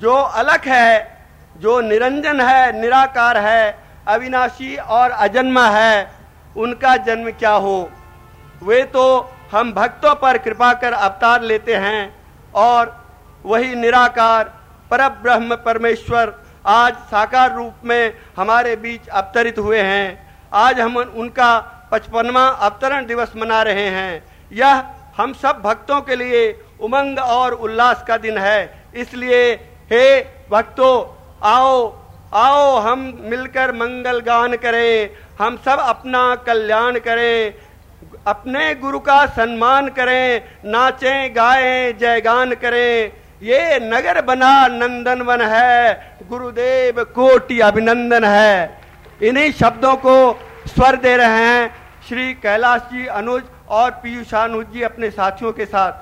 जो अलग है, जो निरंजन है, निराकार है, अविनाशी और अजन्मा है, उनका जन्म क्या हो? वे तो हम भक्तों पर कृपा कर अवतार लेते हैं और वही निराकार पर ब्रह्म परमेश्वर आज साकार रूप में हमारे बीच अवतरित हुए हैं। आज हम उनका पचपनवा अवतरण दिवस मना रहे हैं। यह हम सब भक्तों के लिए उमंग और उल्लास का दिन है। इसलिए हे भक्तों, आओ आओ हम मिलकर मंगल गान करें, हम सब अपना कल्याण करें, अपने गुरु का सम्मान करें, नाचें, गाएँ, जयगान करें। ये नगर बना नंदन वन है, गुरुदेव कोटि अभिनंदन है। इन्हीं शब्दों को स्वर दे रहे हैं श्री कैलाश जी, अनुज और पीयूषानुज जी अपने साथियों के साथ।